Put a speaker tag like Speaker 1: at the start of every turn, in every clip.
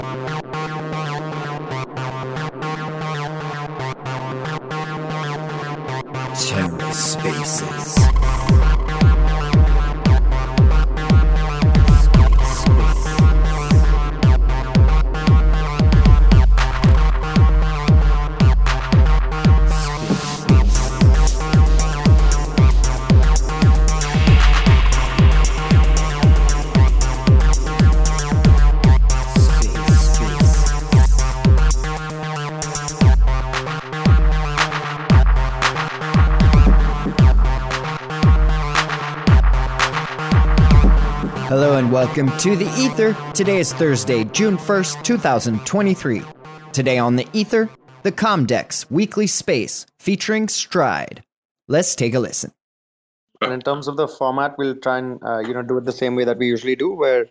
Speaker 1: Two Spaces. Welcome to the Ether. Today is Thursday, June 1st, 2023. Today on the Ether, the Comdex Weekly Space featuring Stride. Let's take a listen.
Speaker 2: And in terms of the format, we'll try and uh, you know do it the same way that we usually do, where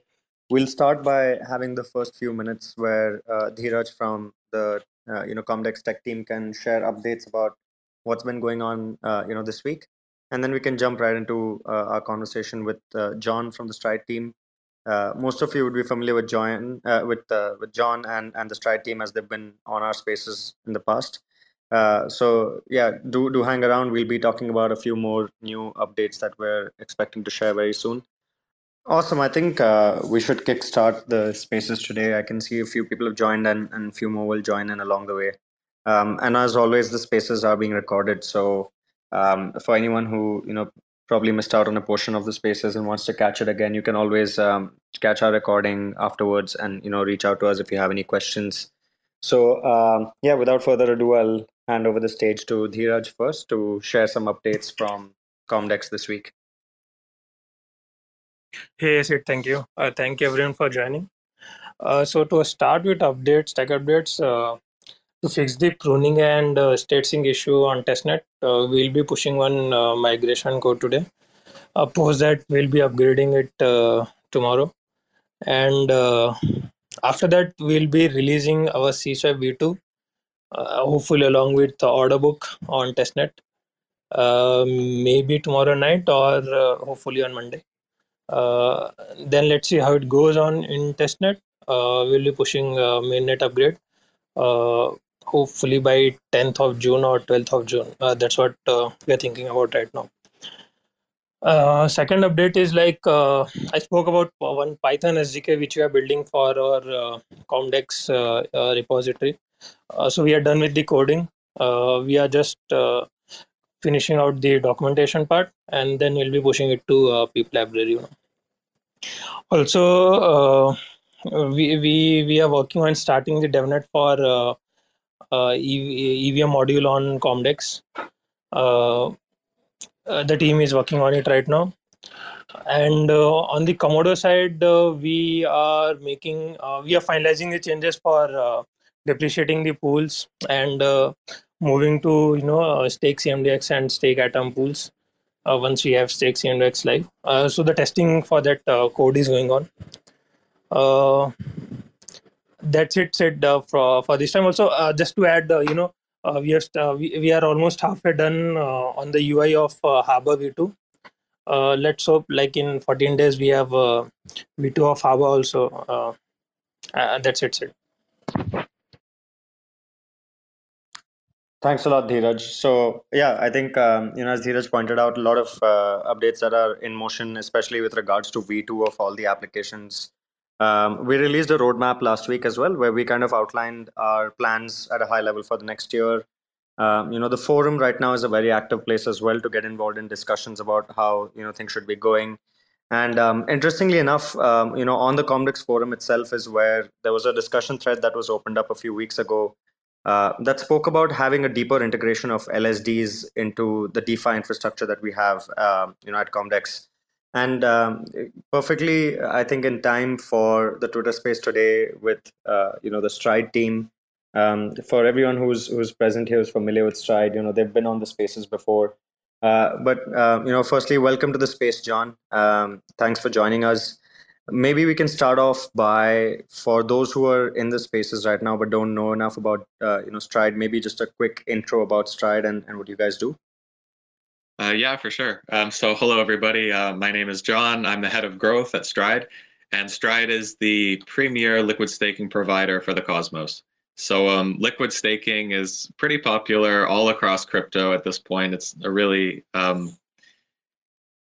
Speaker 2: we'll start by having the first few minutes where uh, Dheeraj from the uh, you know Comdex tech team can share updates about what's been going on uh, you know this week and then we can jump right into uh, our conversation with uh, John from the Stride team, uh, most of you would be familiar with John, uh, with uh, with John and and the Stride team as they've been on our spaces in the past. Uh, so yeah, do do hang around. We'll be talking about a few more new updates that we're expecting to share very soon. Awesome. I think uh, we should kickstart the spaces today. I can see a few people have joined, and and a few more will join in along the way. Um, and as always, the spaces are being recorded. So um, for anyone who you know probably missed out on a portion of the spaces and wants to catch it again, you can always um, catch our recording afterwards and you know reach out to us if you have any questions. So um, yeah, without further ado, I'll hand over the stage to Dheeraj first to share some updates from Comdex this week.
Speaker 3: Hey, Sid, thank you. Uh, thank you everyone for joining. Uh, so to start with updates, tech updates, uh, to fix the pruning and uh, issue on testnet, uh, we'll be pushing one uh, migration code today. Uh, post that, we'll be upgrading it uh, tomorrow. And uh, after that, we'll be releasing our CSWAP v2, uh, hopefully along with the order book on testnet. Maybe tomorrow night or hopefully on Monday. Then let's see how it goes on in testnet. We'll be pushing mainnet upgrade. Uh, hopefully by 10th of June or 12th of June. Uh, that's what uh, we're thinking about right now. Uh, second update is like uh, I spoke about one Python SDK which we are building for our uh, Comdex uh, uh, repository. Uh, so we are done with the coding. We are just finishing out the documentation part, and then we'll be pushing it to uh, pip library. You know. Also, we we we are working on starting the DevNet for uh, EVM module on Comdex. Uh, uh, the team is working on it right now. And uh, on the Commodo side, uh, we are making, we are finalizing the changes for depreciating the pools and moving to, you know, stake CMDX and stake Atom pools once we have stake CMDX live. So the testing for that code is going on. That's it Sid uh, for for this time also. Uh, just to add uh, you know uh, we are st- uh, we, we are almost halfway done uh, on the ui of harbor v2 uh, let's hope like in 14 days we have uh, v2 of harbor also. That's it Sid.
Speaker 2: Thanks a lot, Dheeraj. So yeah, I think um, you know as Dheeraj pointed out, a lot of updates that are in motion, especially with regards to V2 of all the applications Um, we released a roadmap last week as well, where we kind of outlined our plans at a high level for the next year. Um, you know, the forum right now is a very active place as well to get involved in discussions about how you know things should be going. And um, interestingly enough, um, you know, on the Comdex forum itself is where there was a discussion thread that was opened up a few weeks ago uh, that spoke about having a deeper integration of LSDs into the DeFi infrastructure that we have, um, you know, at Comdex and um, perfectly i think in time for the twitter space today with uh, you know the stride team um, for everyone who's who's present here is familiar with stride you know they've been on the spaces before. Uh, but uh, you know firstly welcome to the space john. Um, thanks for joining us. Maybe we can start off by for those who are in the spaces right now but don't know enough about uh, you know stride maybe just a quick intro about stride and, and what you guys do
Speaker 4: Uh, yeah, for sure. Um, so, hello, everybody. Uh, my name is John. I'm the head of growth at Stride. and Stride is the premier liquid staking provider for the Cosmos. So um, liquid staking is pretty popular all across crypto at this point. It's a really um,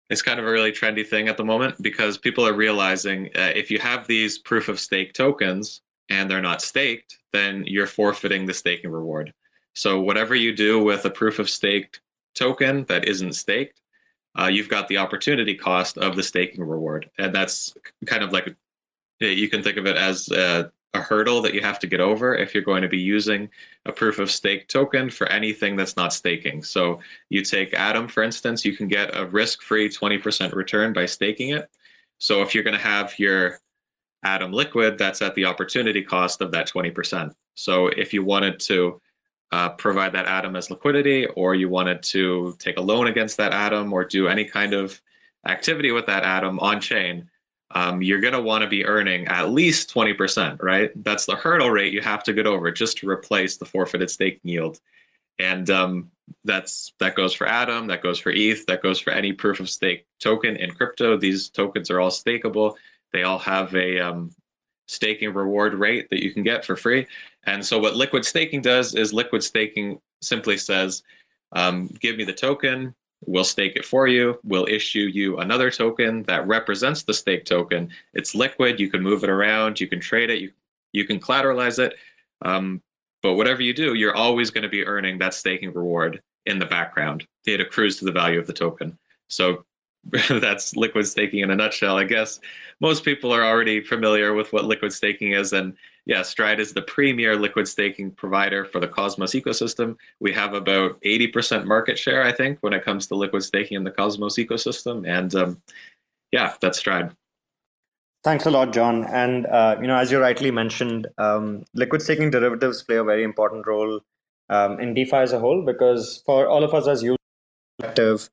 Speaker 4: it's kind of a really trendy thing at the moment because people are realizing uh, if you have these proof of stake tokens and they're not staked, then you're forfeiting the staking reward. So whatever you do with a proof of stake token that isn't staked, uh, you've got the opportunity cost of the staking reward, and that's kind of like you can think of it as a, a hurdle that you have to get over if you're going to be using a proof of stake token for anything that's not staking. So you take Atom, for instance, you can get a risk-free 20% return by staking it. So if you're going to have your Atom liquid, that's at the opportunity cost of that 20%. So if you wanted to uh, provide that atom as liquidity, or you wanted to take a loan against that atom, or do any kind of activity with that atom on chain, um, you're going to want to be earning at least 20%, right? That's the hurdle rate you have to get over just to replace the forfeited staking yield. And um, that's that goes for Atom, that goes for ETH, that goes for any proof of stake token in crypto. These tokens are all stakeable. They all have a um, staking reward rate that you can get for free. And so what liquid staking does is liquid staking simply says, um, give me the token, we'll stake it for you, we'll issue you another token that represents the stake token. It's liquid, you can move it around, you can trade it, you, you can collateralize it. Um, but whatever you do, you're always going to be earning that staking reward in the background. It accrues to the value of the token. So that's liquid staking in a nutshell. I guess most people are already familiar with what liquid staking is. And yeah, Stride is the premier liquid staking provider for the Cosmos ecosystem. We have about 80% market share, I think, when it comes to liquid staking in the Cosmos ecosystem. And um, yeah, that's Stride.
Speaker 2: Thanks a lot, John. And uh, you know, as you rightly mentioned, um, liquid staking derivatives play a very important role um, in DeFi as a whole because for all of us as users,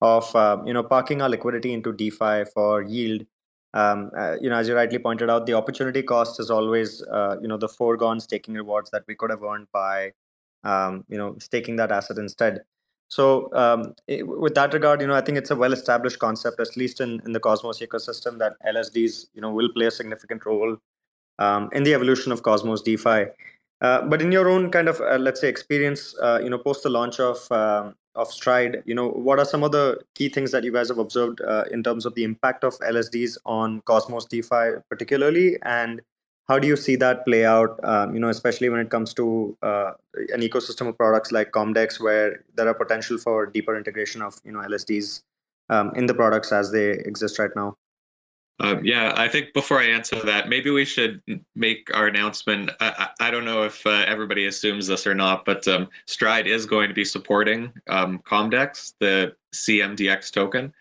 Speaker 2: of uh, you know parking our liquidity into DeFi for yield. Um, uh, you know, as you rightly pointed out, the opportunity cost is always uh, you know the foregone staking rewards that we could have earned by um, you know staking that asset instead. So um, it, with that regard, you know, I think it's a well-established concept, at least in, in the Cosmos ecosystem, that LSDs you know will play a significant role um, in the evolution of Cosmos DeFi. Uh, but in your own kind of uh, let's say experience, uh, you know, post the launch of um, of Stride, you know, what are some of the key things that you guys have observed uh, in terms of the impact of LSDs on Cosmos DeFi, particularly, and how do you see that play out? Um, you know, especially when it comes to uh, an ecosystem of products like Comdex, where there are potential for deeper integration of you know LSDs um, in the products as they exist right now.
Speaker 4: Um, yeah, I think before I answer that, maybe we should make our announcement. I, I don't know if uh, everybody assumes this or not, but um, Stride is going to be supporting um, Comdex, the CMDX token.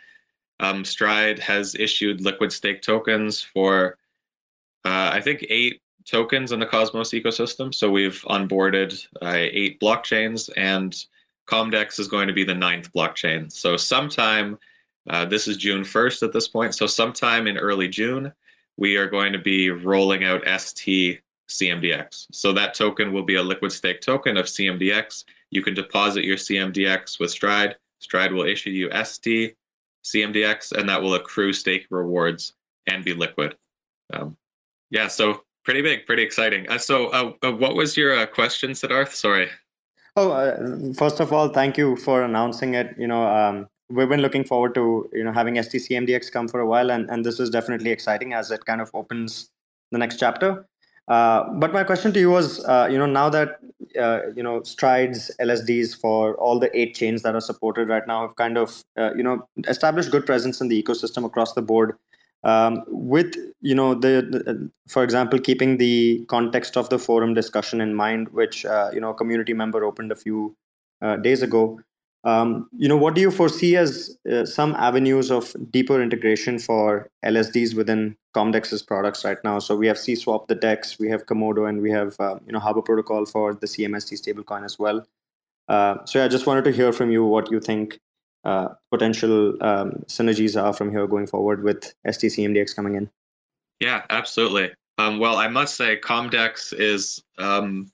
Speaker 4: Um, Stride has issued liquid stake tokens for, uh, I think, eight tokens in the Cosmos ecosystem. So we've onboarded uh, eight blockchains, and Comdex is going to be the ninth blockchain. So sometime uh, this is June 1st at this point. So, sometime in early June, we are going to be rolling out ST CMDX. So, that token will be a liquid stake token of CMDX. You can deposit your CMDX with Stride. Stride will issue you ST CMDX, and that will accrue stake rewards and be liquid. Um, yeah, so pretty big, pretty exciting. Uh, so, uh, uh what was your uh, question, Siddharth? Sorry.
Speaker 2: Oh, uh, first of all, thank you for announcing it. You know, um, we've been looking forward to you know having STCMDX come for a while, and and this is definitely exciting as it kind of opens the next chapter. Uh, but my question to you was, uh, you know, now that uh, you know Strides LSDs for all the eight chains that are supported right now have kind of uh, you know established good presence in the ecosystem across the board. Um, with you know the, the, for example keeping the context of the forum discussion in mind which uh, you know a community member opened a few uh, days ago um, you know, what do you foresee as uh, some avenues of deeper integration for LSDs within Comdex's products right now? So we have CSwap, the DEX, we have Commodo, and we have uh, you know Harbor Protocol for the CMST stablecoin as well. Uh, so I just wanted to hear from you what you think uh, potential um, synergies are from here going forward with STC STCMDX coming in.
Speaker 4: Yeah, absolutely. Um, well, I must say, Comdex is um,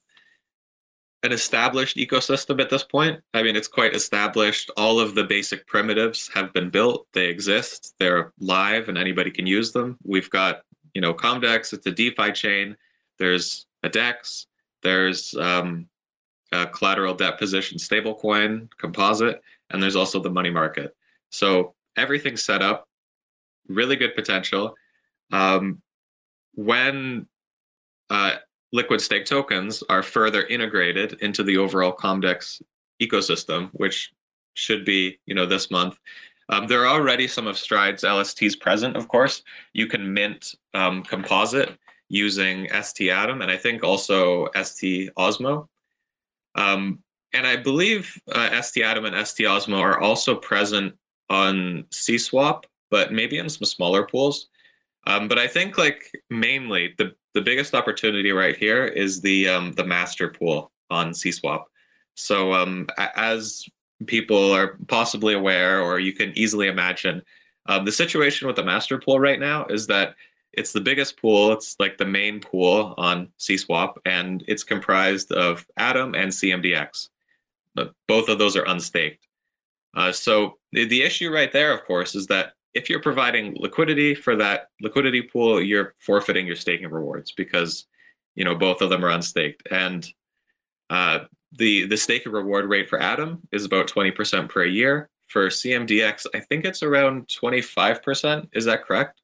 Speaker 4: an established ecosystem at this point. I mean, it's quite established. All of the basic primitives have been built, they exist, they're live, and anybody can use them. We've got you know Comdex. It's a DeFi chain. There's a DEX. There's um, a collateral debt position stablecoin composite, and there's also the money market. So everything's set up. Really good potential. Um, when uh, liquid stake tokens are further integrated into the overall Comdex ecosystem, which should be, you know, this month. Um, there are already some of Stride's LSTs present, of course. You can mint um, composite using ST Atom and I think also ST Osmo. Um, and I believe uh, ST Atom and ST Osmo are also present on CSwap, but maybe in some smaller pools. Um, but I think like mainly the the biggest opportunity right here is the um, the master pool on CSwap. So um, as people are possibly aware, or you can easily imagine, um, the situation with the master pool right now is that it's the biggest pool. It's like the main pool on CSwap, and it's comprised of Atom and CMDX. But both of those are unstaked. Uh, so the, the issue right there, of course, is that if you're providing liquidity for that liquidity pool, you're forfeiting your staking rewards because you know both of them are unstaked. And uh, the the staking reward rate for Atom is about 20% per year. For CMDX, I think it's around 25%. Is that correct?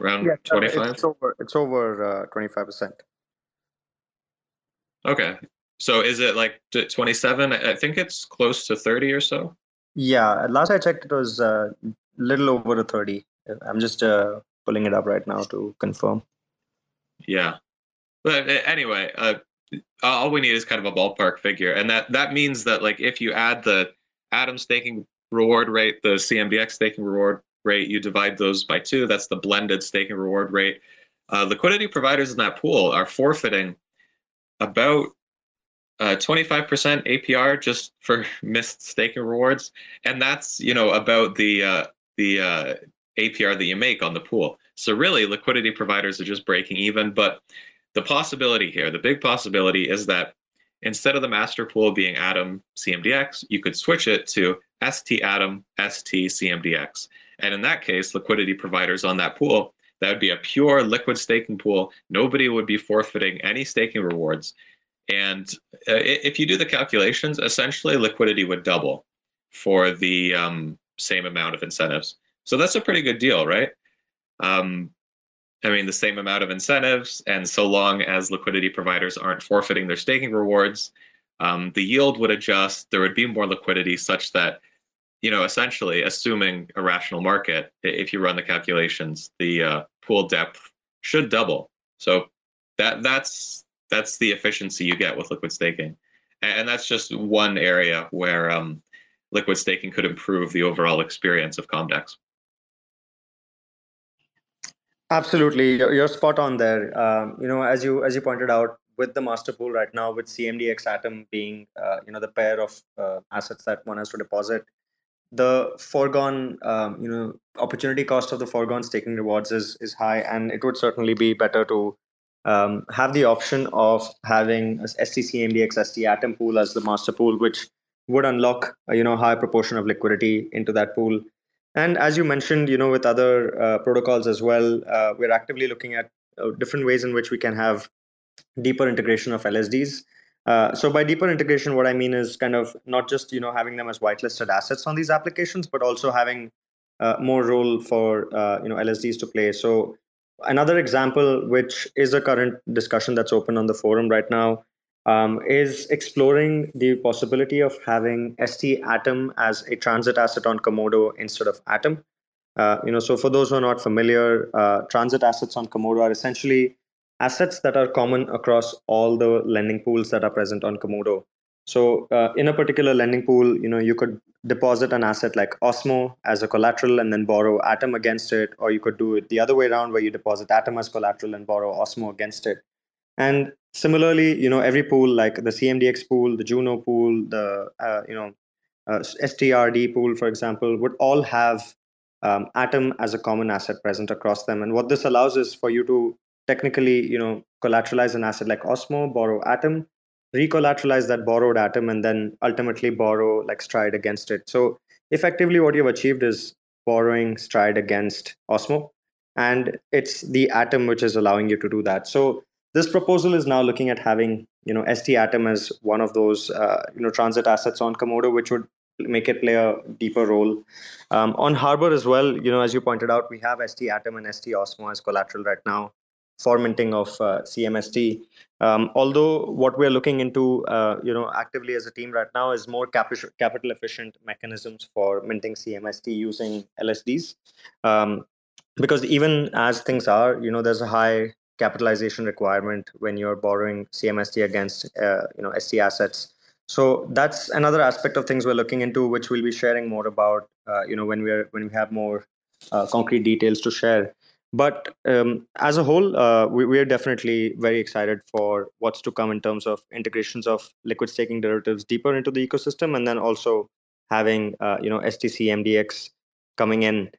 Speaker 4: Around yeah, 25?
Speaker 2: It's over, it's over uh, 25%.
Speaker 4: Okay. So is it like 27? I think it's close to 30 or so.
Speaker 2: Yeah, last I checked, it was a uh, little over a 30. I'm just uh, pulling it up right now to confirm.
Speaker 4: Yeah. But uh, anyway, uh, all we need is kind of a ballpark figure. And that, that means that like if you add the Atom staking reward rate, the CMDX staking reward rate, you divide those by two, that's the blended staking reward rate. Uh, liquidity providers in that pool are forfeiting about uh, 25% APR just for missed staking rewards, and that's you know about the uh, the uh, APR that you make on the pool. So really, liquidity providers are just breaking even. But the possibility here, the big possibility, is that instead of the master pool being Atom CMDX, you could switch it to ST Atom ST CMDX, and in that case, liquidity providers on that pool. That would be a pure liquid staking pool. Nobody would be forfeiting any staking rewards and uh, if you do the calculations, essentially liquidity would double for the um, same amount of incentives. So that's a pretty good deal, right? Um, I mean, the same amount of incentives, and so long as liquidity providers aren't forfeiting their staking rewards, um, the yield would adjust. There would be more liquidity, such that, you know, essentially, assuming a rational market, if you run the calculations, the uh, pool depth should double. So that that's that's the efficiency you get with liquid staking, and that's just one area where um, liquid staking could improve the overall experience of Comdex.
Speaker 2: Absolutely, you're spot on there. Um, you know, as you as you pointed out, with the master pool right now, with CMDX Atom being uh, you know the pair of uh, assets that one has to deposit, the foregone um, you know opportunity cost of the foregone staking rewards is is high, and it would certainly be better to um, have the option of having STC MDX ST Atom pool as the master pool, which would unlock a, you know high proportion of liquidity into that pool. And as you mentioned, you know, with other uh, protocols as well, uh, we're actively looking at uh, different ways in which we can have deeper integration of LSDs. Uh, so by deeper integration, what I mean is kind of not just you know having them as whitelisted assets on these applications, but also having uh, more role for uh, you know LSDs to play. So Another example, which is a current discussion that's open on the forum right now, um, is exploring the possibility of having ST Atom as a transit asset on Commodo instead of Atom. Uh, you know, so for those who are not familiar, uh, transit assets on Commodo are essentially assets that are common across all the lending pools that are present on Commodo. So uh, in a particular lending pool, you know, you could deposit an asset like Osmo as a collateral and then borrow Atom against it, or you could do it the other way around where you deposit Atom as collateral and borrow Osmo against it. And similarly, you know, every pool like the CMDX pool, the Juno pool, the uh, you know uh, STRD pool, for example, would all have um, Atom as a common asset present across them. And what this allows is for you to technically, you know, collateralize an asset like Osmo, borrow Atom, recollateralize that borrowed atom and then ultimately borrow like stride against it so effectively what you've achieved is borrowing Stride against Osmo, and it's the Atom which is allowing you to do that. So this proposal is now looking at having you know ST Atom as one of those uh, you know transit assets on Commodo, which would make it play a deeper role. Um, on Harbor as well, you know, as you pointed out, we have ST Atom and ST Osmo as collateral right now for minting of uh, CMST. Um, although what we're looking into, uh, you know, actively as a team right now is more capital capital efficient mechanisms for minting CMST using LSDs. Um, because even as things are, you know, there's a high capitalization requirement when you're borrowing CMST against, uh, you know, ST assets. So that's another aspect of things we're looking into, which we'll be sharing more about, uh, you know, when we're when we have more uh, concrete details to share. But um, as a whole, uh, we, we, are definitely very excited for what's to come in terms of integrations of liquid staking derivatives deeper into the ecosystem, and then also having uh, you know STC MDX coming in.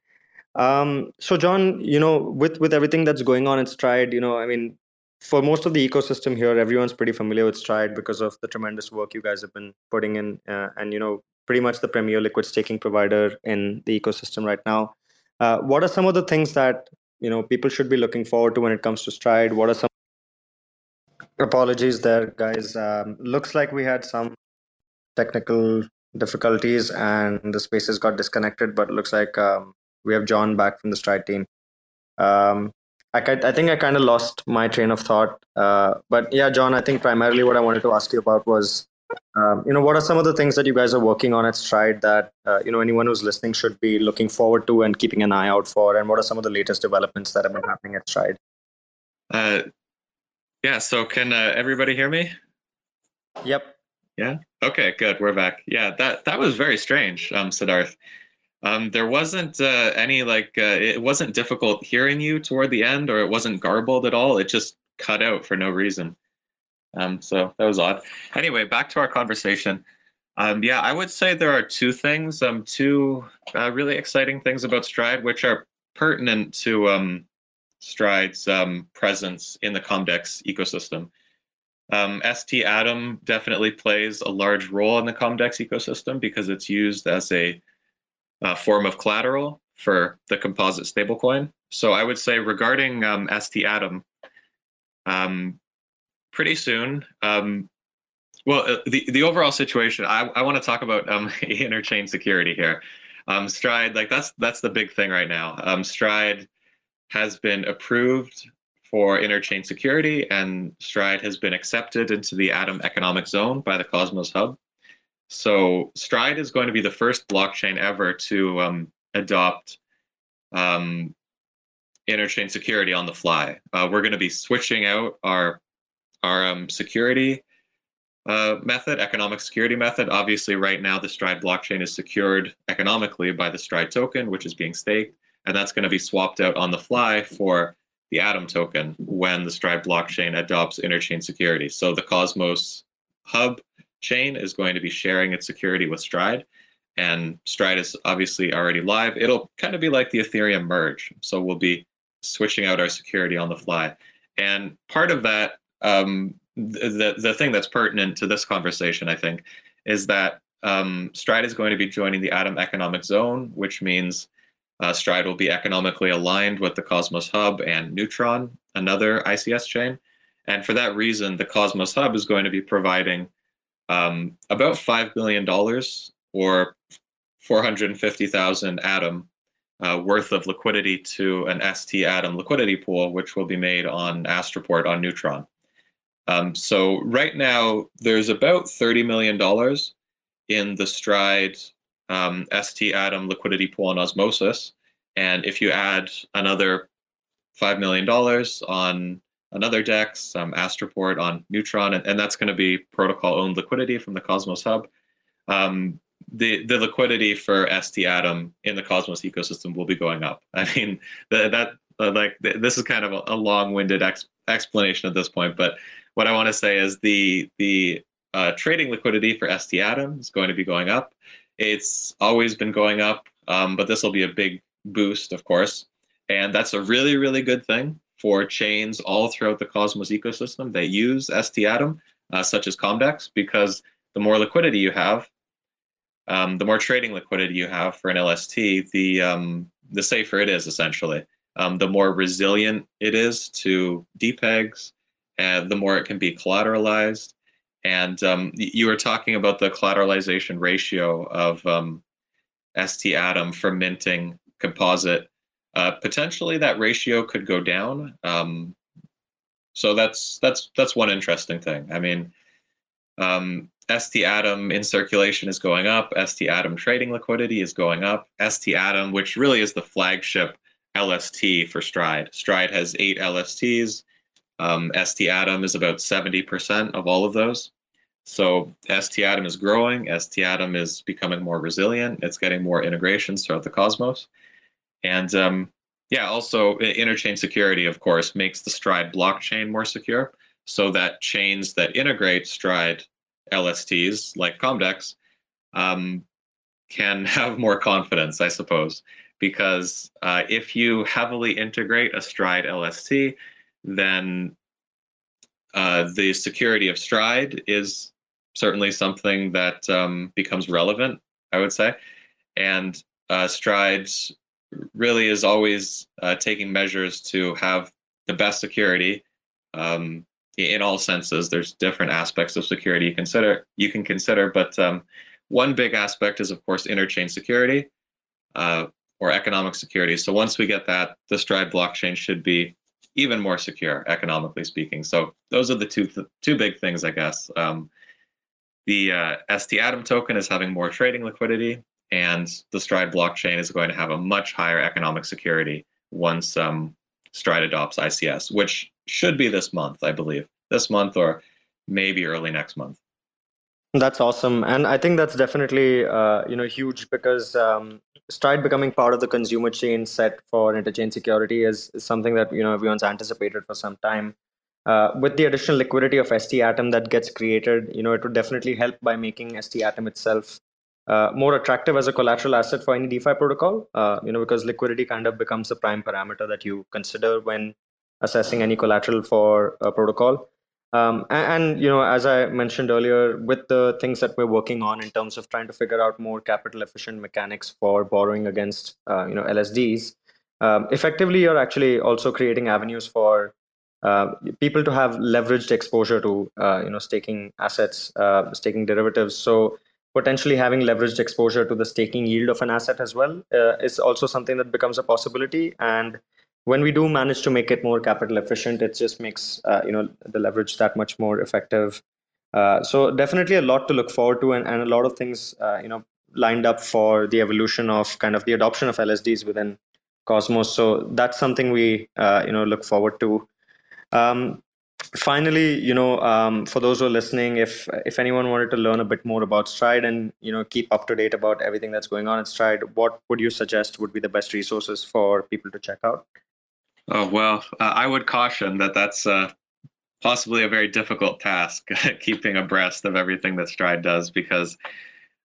Speaker 2: Um, so, John, you know, with with everything that's going on at Stride, you know, I mean, for most of the ecosystem here, everyone's pretty familiar with Stride because of the tremendous work you guys have been putting in, uh, and you know, pretty much the premier liquid staking provider in the ecosystem right now. Uh, what are some of the things that you know people should be looking forward to when it comes to stride. What are some apologies there guys? Um, looks like we had some technical difficulties and the spaces got disconnected but looks like um, we have john back from the stride team. Um, I, I think i kind of lost my train of thought uh, but yeah john i think primarily what i wanted to ask you about was um, you know, what are some of the things that you guys are working on at Stride that uh, you know anyone who's listening should be looking forward to and keeping an eye out for? And what are some of the latest developments that have been happening at Stride?
Speaker 4: Uh, yeah. So can uh, everybody hear me?
Speaker 2: Yep.
Speaker 4: Yeah. Okay. Good. We're back. Yeah. That that was very strange, um, Siddharth. Um, there wasn't uh, any like uh, it wasn't difficult hearing you toward the end, or it wasn't garbled at all. It just cut out for no reason. Um, so that was odd. Anyway, back to our conversation. Um, yeah, I would say there are two things, um, two uh, really exciting things about Stride, which are pertinent to um, Stride's um, presence in the Comdex ecosystem. Um, ST Atom definitely plays a large role in the Comdex ecosystem because it's used as a, a form of collateral for the composite stablecoin. So I would say regarding um, ST Atom, um, pretty soon. Um, well, uh, the the overall situation. I, I want to talk about um, interchain security here. Um, Stride, like that's that's the big thing right now. Um, Stride has been approved for interchain security, and Stride has been accepted into the Atom Economic Zone by the Cosmos Hub. So Stride is going to be the first blockchain ever to um, adopt um, interchain security on the fly. Uh, we're going to be switching out our our um, security uh, method, economic security method. Obviously, right now, the Stride blockchain is secured economically by the Stride token, which is being staked, and that's going to be swapped out on the fly for the Atom token when the Stride blockchain adopts interchain security. So the Cosmos hub chain is going to be sharing its security with Stride, and Stride is obviously already live. It'll kind of be like the Ethereum merge. So we'll be switching out our security on the fly. And part of that um, the the thing that's pertinent to this conversation, I think, is that um, Stride is going to be joining the Atom Economic Zone, which means uh, Stride will be economically aligned with the Cosmos Hub and Neutron, another ICS chain. And for that reason, the Cosmos Hub is going to be providing um, about $5 billion or 450,000 Atom uh, worth of liquidity to an ST Atom liquidity pool, which will be made on Astroport on Neutron. Um, so right now, there's about $30 million in the Stride um, ST Atom liquidity pool on Osmosis. And if you add another $5 million on another DEX, um, Astroport on Neutron, and, and that's going to be protocol owned liquidity from the Cosmos Hub. Um, the, the liquidity for ST Atom in the Cosmos ecosystem will be going up. I mean, the, that uh, like this is kind of a, a long-winded ex- explanation at this point, but what I want to say is the the uh, trading liquidity for ST Atom is going to be going up. It's always been going up, um, but this will be a big boost, of course, and that's a really really good thing for chains all throughout the Cosmos ecosystem that use ST Atom, uh, such as Comdex, because the more liquidity you have, um, the more trading liquidity you have for an LST, the um, the safer it is essentially. Um, the more resilient it is to depegs, and the more it can be collateralized. And um, you were talking about the collateralization ratio of um, ST Atom for minting composite. Uh, potentially, that ratio could go down. Um, so that's that's that's one interesting thing. I mean, um, ST Atom in circulation is going up. ST Atom trading liquidity is going up. ST Atom, which really is the flagship LST for Stride. Stride has eight LSTs. Um, ST Atom is about 70% of all of those. So ST Atom is growing. ST Atom is becoming more resilient. It's getting more integrations throughout the cosmos. And um, yeah, also interchain security, of course, makes the Stride blockchain more secure. So that chains that integrate Stride LSTs like Comdex um, can have more confidence, I suppose, because uh, if you heavily integrate a Stride LST, then uh, the security of Stride is certainly something that um, becomes relevant, I would say. And uh, Stride really is always uh, taking measures to have the best security um, in all senses. There's different aspects of security you consider you can consider, but um, one big aspect is of course interchain security uh, or economic security. So once we get that, the Stride blockchain should be even more secure, economically speaking. So those are the two th- two big things, I guess. Um, the uh, ST Atom token is having more trading liquidity, and the Stride blockchain is going to have a much higher economic security once um, Stride adopts ICS, which should be this month, I believe, this month or maybe early next month.
Speaker 2: That's awesome, and I think that's definitely uh, you know huge because um, Stride becoming part of the consumer chain set for interchain security is, is something that you know everyone's anticipated for some time. Uh, with the additional liquidity of ST Atom that gets created, you know it would definitely help by making ST Atom itself uh, more attractive as a collateral asset for any DeFi protocol. Uh, you know because liquidity kind of becomes the prime parameter that you consider when assessing any collateral for a protocol. Um, and, and, you know, as I mentioned earlier, with the things that we're working on in terms of trying to figure out more capital efficient mechanics for borrowing against, uh, you know, LSDs, um, effectively, you're actually also creating avenues for uh, people to have leveraged exposure to, uh, you know, staking assets, uh, staking derivatives. So potentially having leveraged exposure to the staking yield of an asset as well uh, is also something that becomes a possibility. And when we do manage to make it more capital efficient, it just makes uh, you know the leverage that much more effective. Uh, so definitely a lot to look forward to, and, and a lot of things uh, you know lined up for the evolution of kind of the adoption of LSDs within Cosmos. So that's something we uh, you know look forward to. Um, finally, you know, um, for those who are listening, if if anyone wanted to learn a bit more about Stride and you know keep up to date about everything that's going on at Stride, what would you suggest would be the best resources for people to check out?
Speaker 4: Oh well, uh, I would caution that that's uh, possibly a very difficult task, keeping abreast of everything that Stride does, because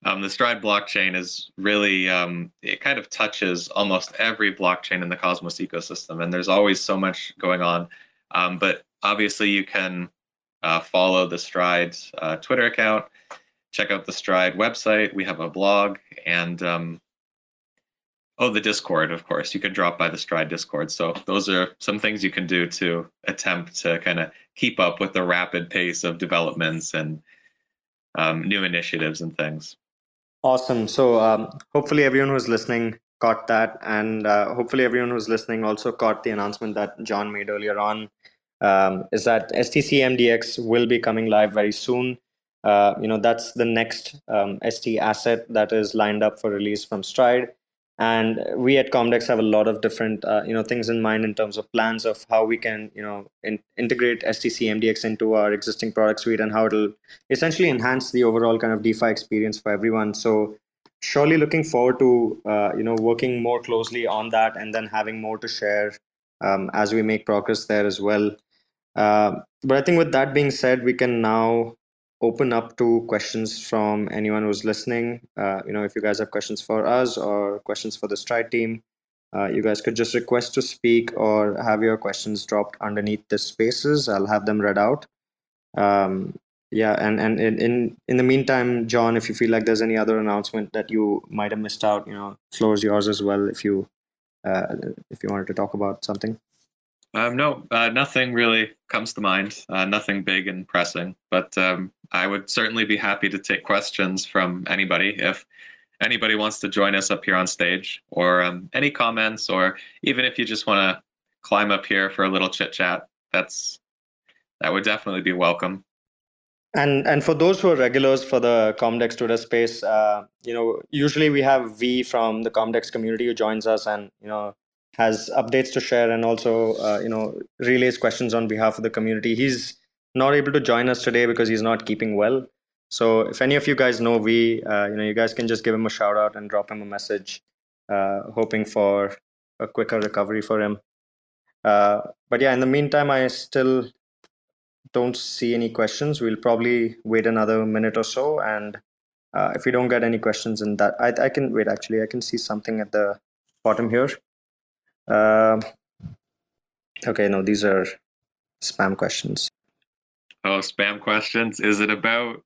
Speaker 4: um, the Stride blockchain is really um, it kind of touches almost every blockchain in the Cosmos ecosystem, and there's always so much going on. Um, but obviously, you can uh, follow the Stride uh, Twitter account, check out the Stride website. We have a blog, and um, Oh, the Discord, of course. You can drop by the Stride Discord. So those are some things you can do to attempt to kind of keep up with the rapid pace of developments and um, new initiatives and things.
Speaker 2: Awesome. So um, hopefully everyone who's listening caught that, and uh, hopefully everyone who's listening also caught the announcement that John made earlier on. Um, is that STC MDX will be coming live very soon. Uh, you know that's the next um, ST asset that is lined up for release from Stride and we at comdex have a lot of different uh, you know things in mind in terms of plans of how we can you know in, integrate stc mdx into our existing product suite and how it'll essentially enhance the overall kind of defi experience for everyone. So surely looking forward to uh, you know working more closely on that and then having more to share um, as we make progress there as well. Uh, but i think with that being said we can now open up to questions from anyone who's listening. Uh, you know, if you guys have questions for us or questions for the Stride team, uh, you guys could just request to speak or have your questions dropped underneath the spaces. I'll have them read out. Um, yeah, and and in, in in the meantime, John, if you feel like there's any other announcement that you might have missed out, you know, floor is yours as well. If you uh, if you wanted to talk about something.
Speaker 4: Um, no, uh, nothing really comes to mind. Uh, nothing big and pressing. But um, I would certainly be happy to take questions from anybody if anybody wants to join us up here on stage, or um, any comments, or even if you just want to climb up here for a little chit chat. That's that would definitely be welcome.
Speaker 2: And and for those who are regulars for the Comdex Twitter space, uh, you know, usually we have V from the Comdex community who joins us and you know has updates to share and also uh, you know relays questions on behalf of the community. He's not able to join us today because he's not keeping well. So if any of you guys know V, uh, you know, you guys can just give him a shout out and drop him a message, uh, hoping for a quicker recovery for him. Uh, but yeah, in the meantime, I still don't see any questions. We'll probably wait another minute or so. And uh, if we don't get any questions in that, I, I can wait actually. I can see something at the bottom here. Um, okay, no, these are spam questions.
Speaker 4: Oh, spam questions. Is it about?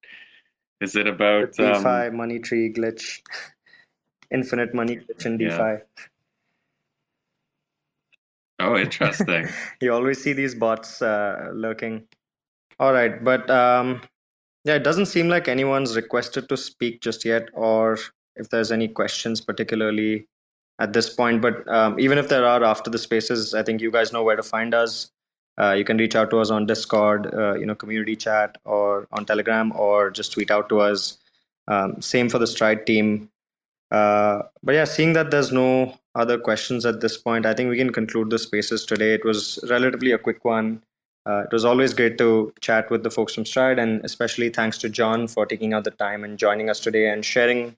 Speaker 4: Is it about
Speaker 2: DeFi um, money tree glitch, infinite money glitch in DeFi? Yeah.
Speaker 4: Oh, interesting.
Speaker 2: you always see these bots uh, lurking. All right, but um, yeah, it doesn't seem like anyone's requested to speak just yet, or if there's any questions particularly at this point. But um, even if there are after the spaces, I think you guys know where to find us. Uh, you can reach out to us on Discord, uh, you know, community chat, or on Telegram, or just tweet out to us. Um, same for the Stride team. Uh, but yeah, seeing that there's no other questions at this point, I think we can conclude the spaces today. It was relatively a quick one. Uh, it was always great to chat with the folks from Stride, and especially thanks to John for taking out the time and joining us today and sharing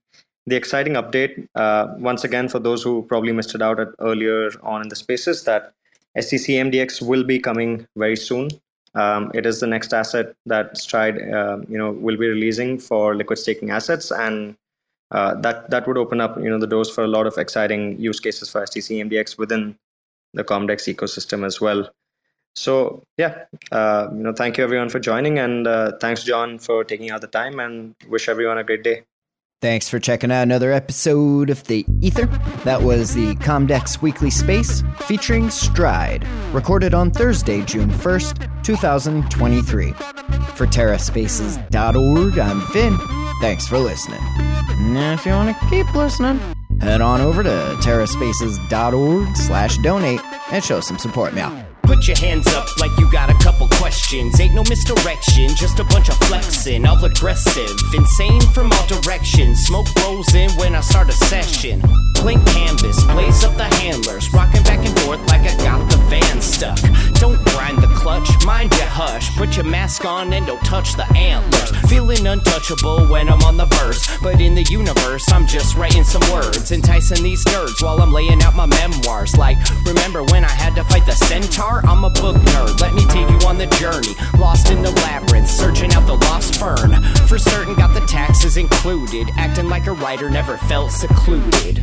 Speaker 2: the exciting update. Uh, once again, for those who probably missed it out at earlier on in the spaces, that STC MDX will be coming very soon. Um, it is the next asset that Stride, uh, you know, will be releasing for liquid staking assets, and uh, that that would open up, you know, the doors for a lot of exciting use cases for STC MDX within the Comdex ecosystem as well. So yeah, uh, you know, thank you everyone for joining, and uh, thanks John for taking out the time, and wish everyone a great day.
Speaker 1: Thanks for checking out another episode of The Ether. That was the Comdex Weekly Space featuring Stride, recorded on Thursday, June 1st, 2023. For TerraSpaces.org, I'm Finn. Thanks for listening. Now, if you want to keep listening, head on over to TerraSpaces.org slash donate and show some support now.
Speaker 5: Put your hands up like you got a couple questions. Ain't no misdirection, just a bunch of flexing. All aggressive, insane from all directions. Smoke rolls in when I start a session. Blank canvas, blaze up the handlers. Rocking back and forth like I got the van stuck. Don't grind the clutch, mind your hush. Put your mask on and don't touch the antlers. Feeling untouchable when I'm on the verse. But in the universe, just writing some words. Enticing these nerds while I'm laying out my memoirs. Like, remember when I had to fight the centaur? I'm a book nerd. Let me take you on the journey. Lost in the labyrinth, searching out the lost fern. For certain, got the taxes included. Acting like a writer, never felt secluded.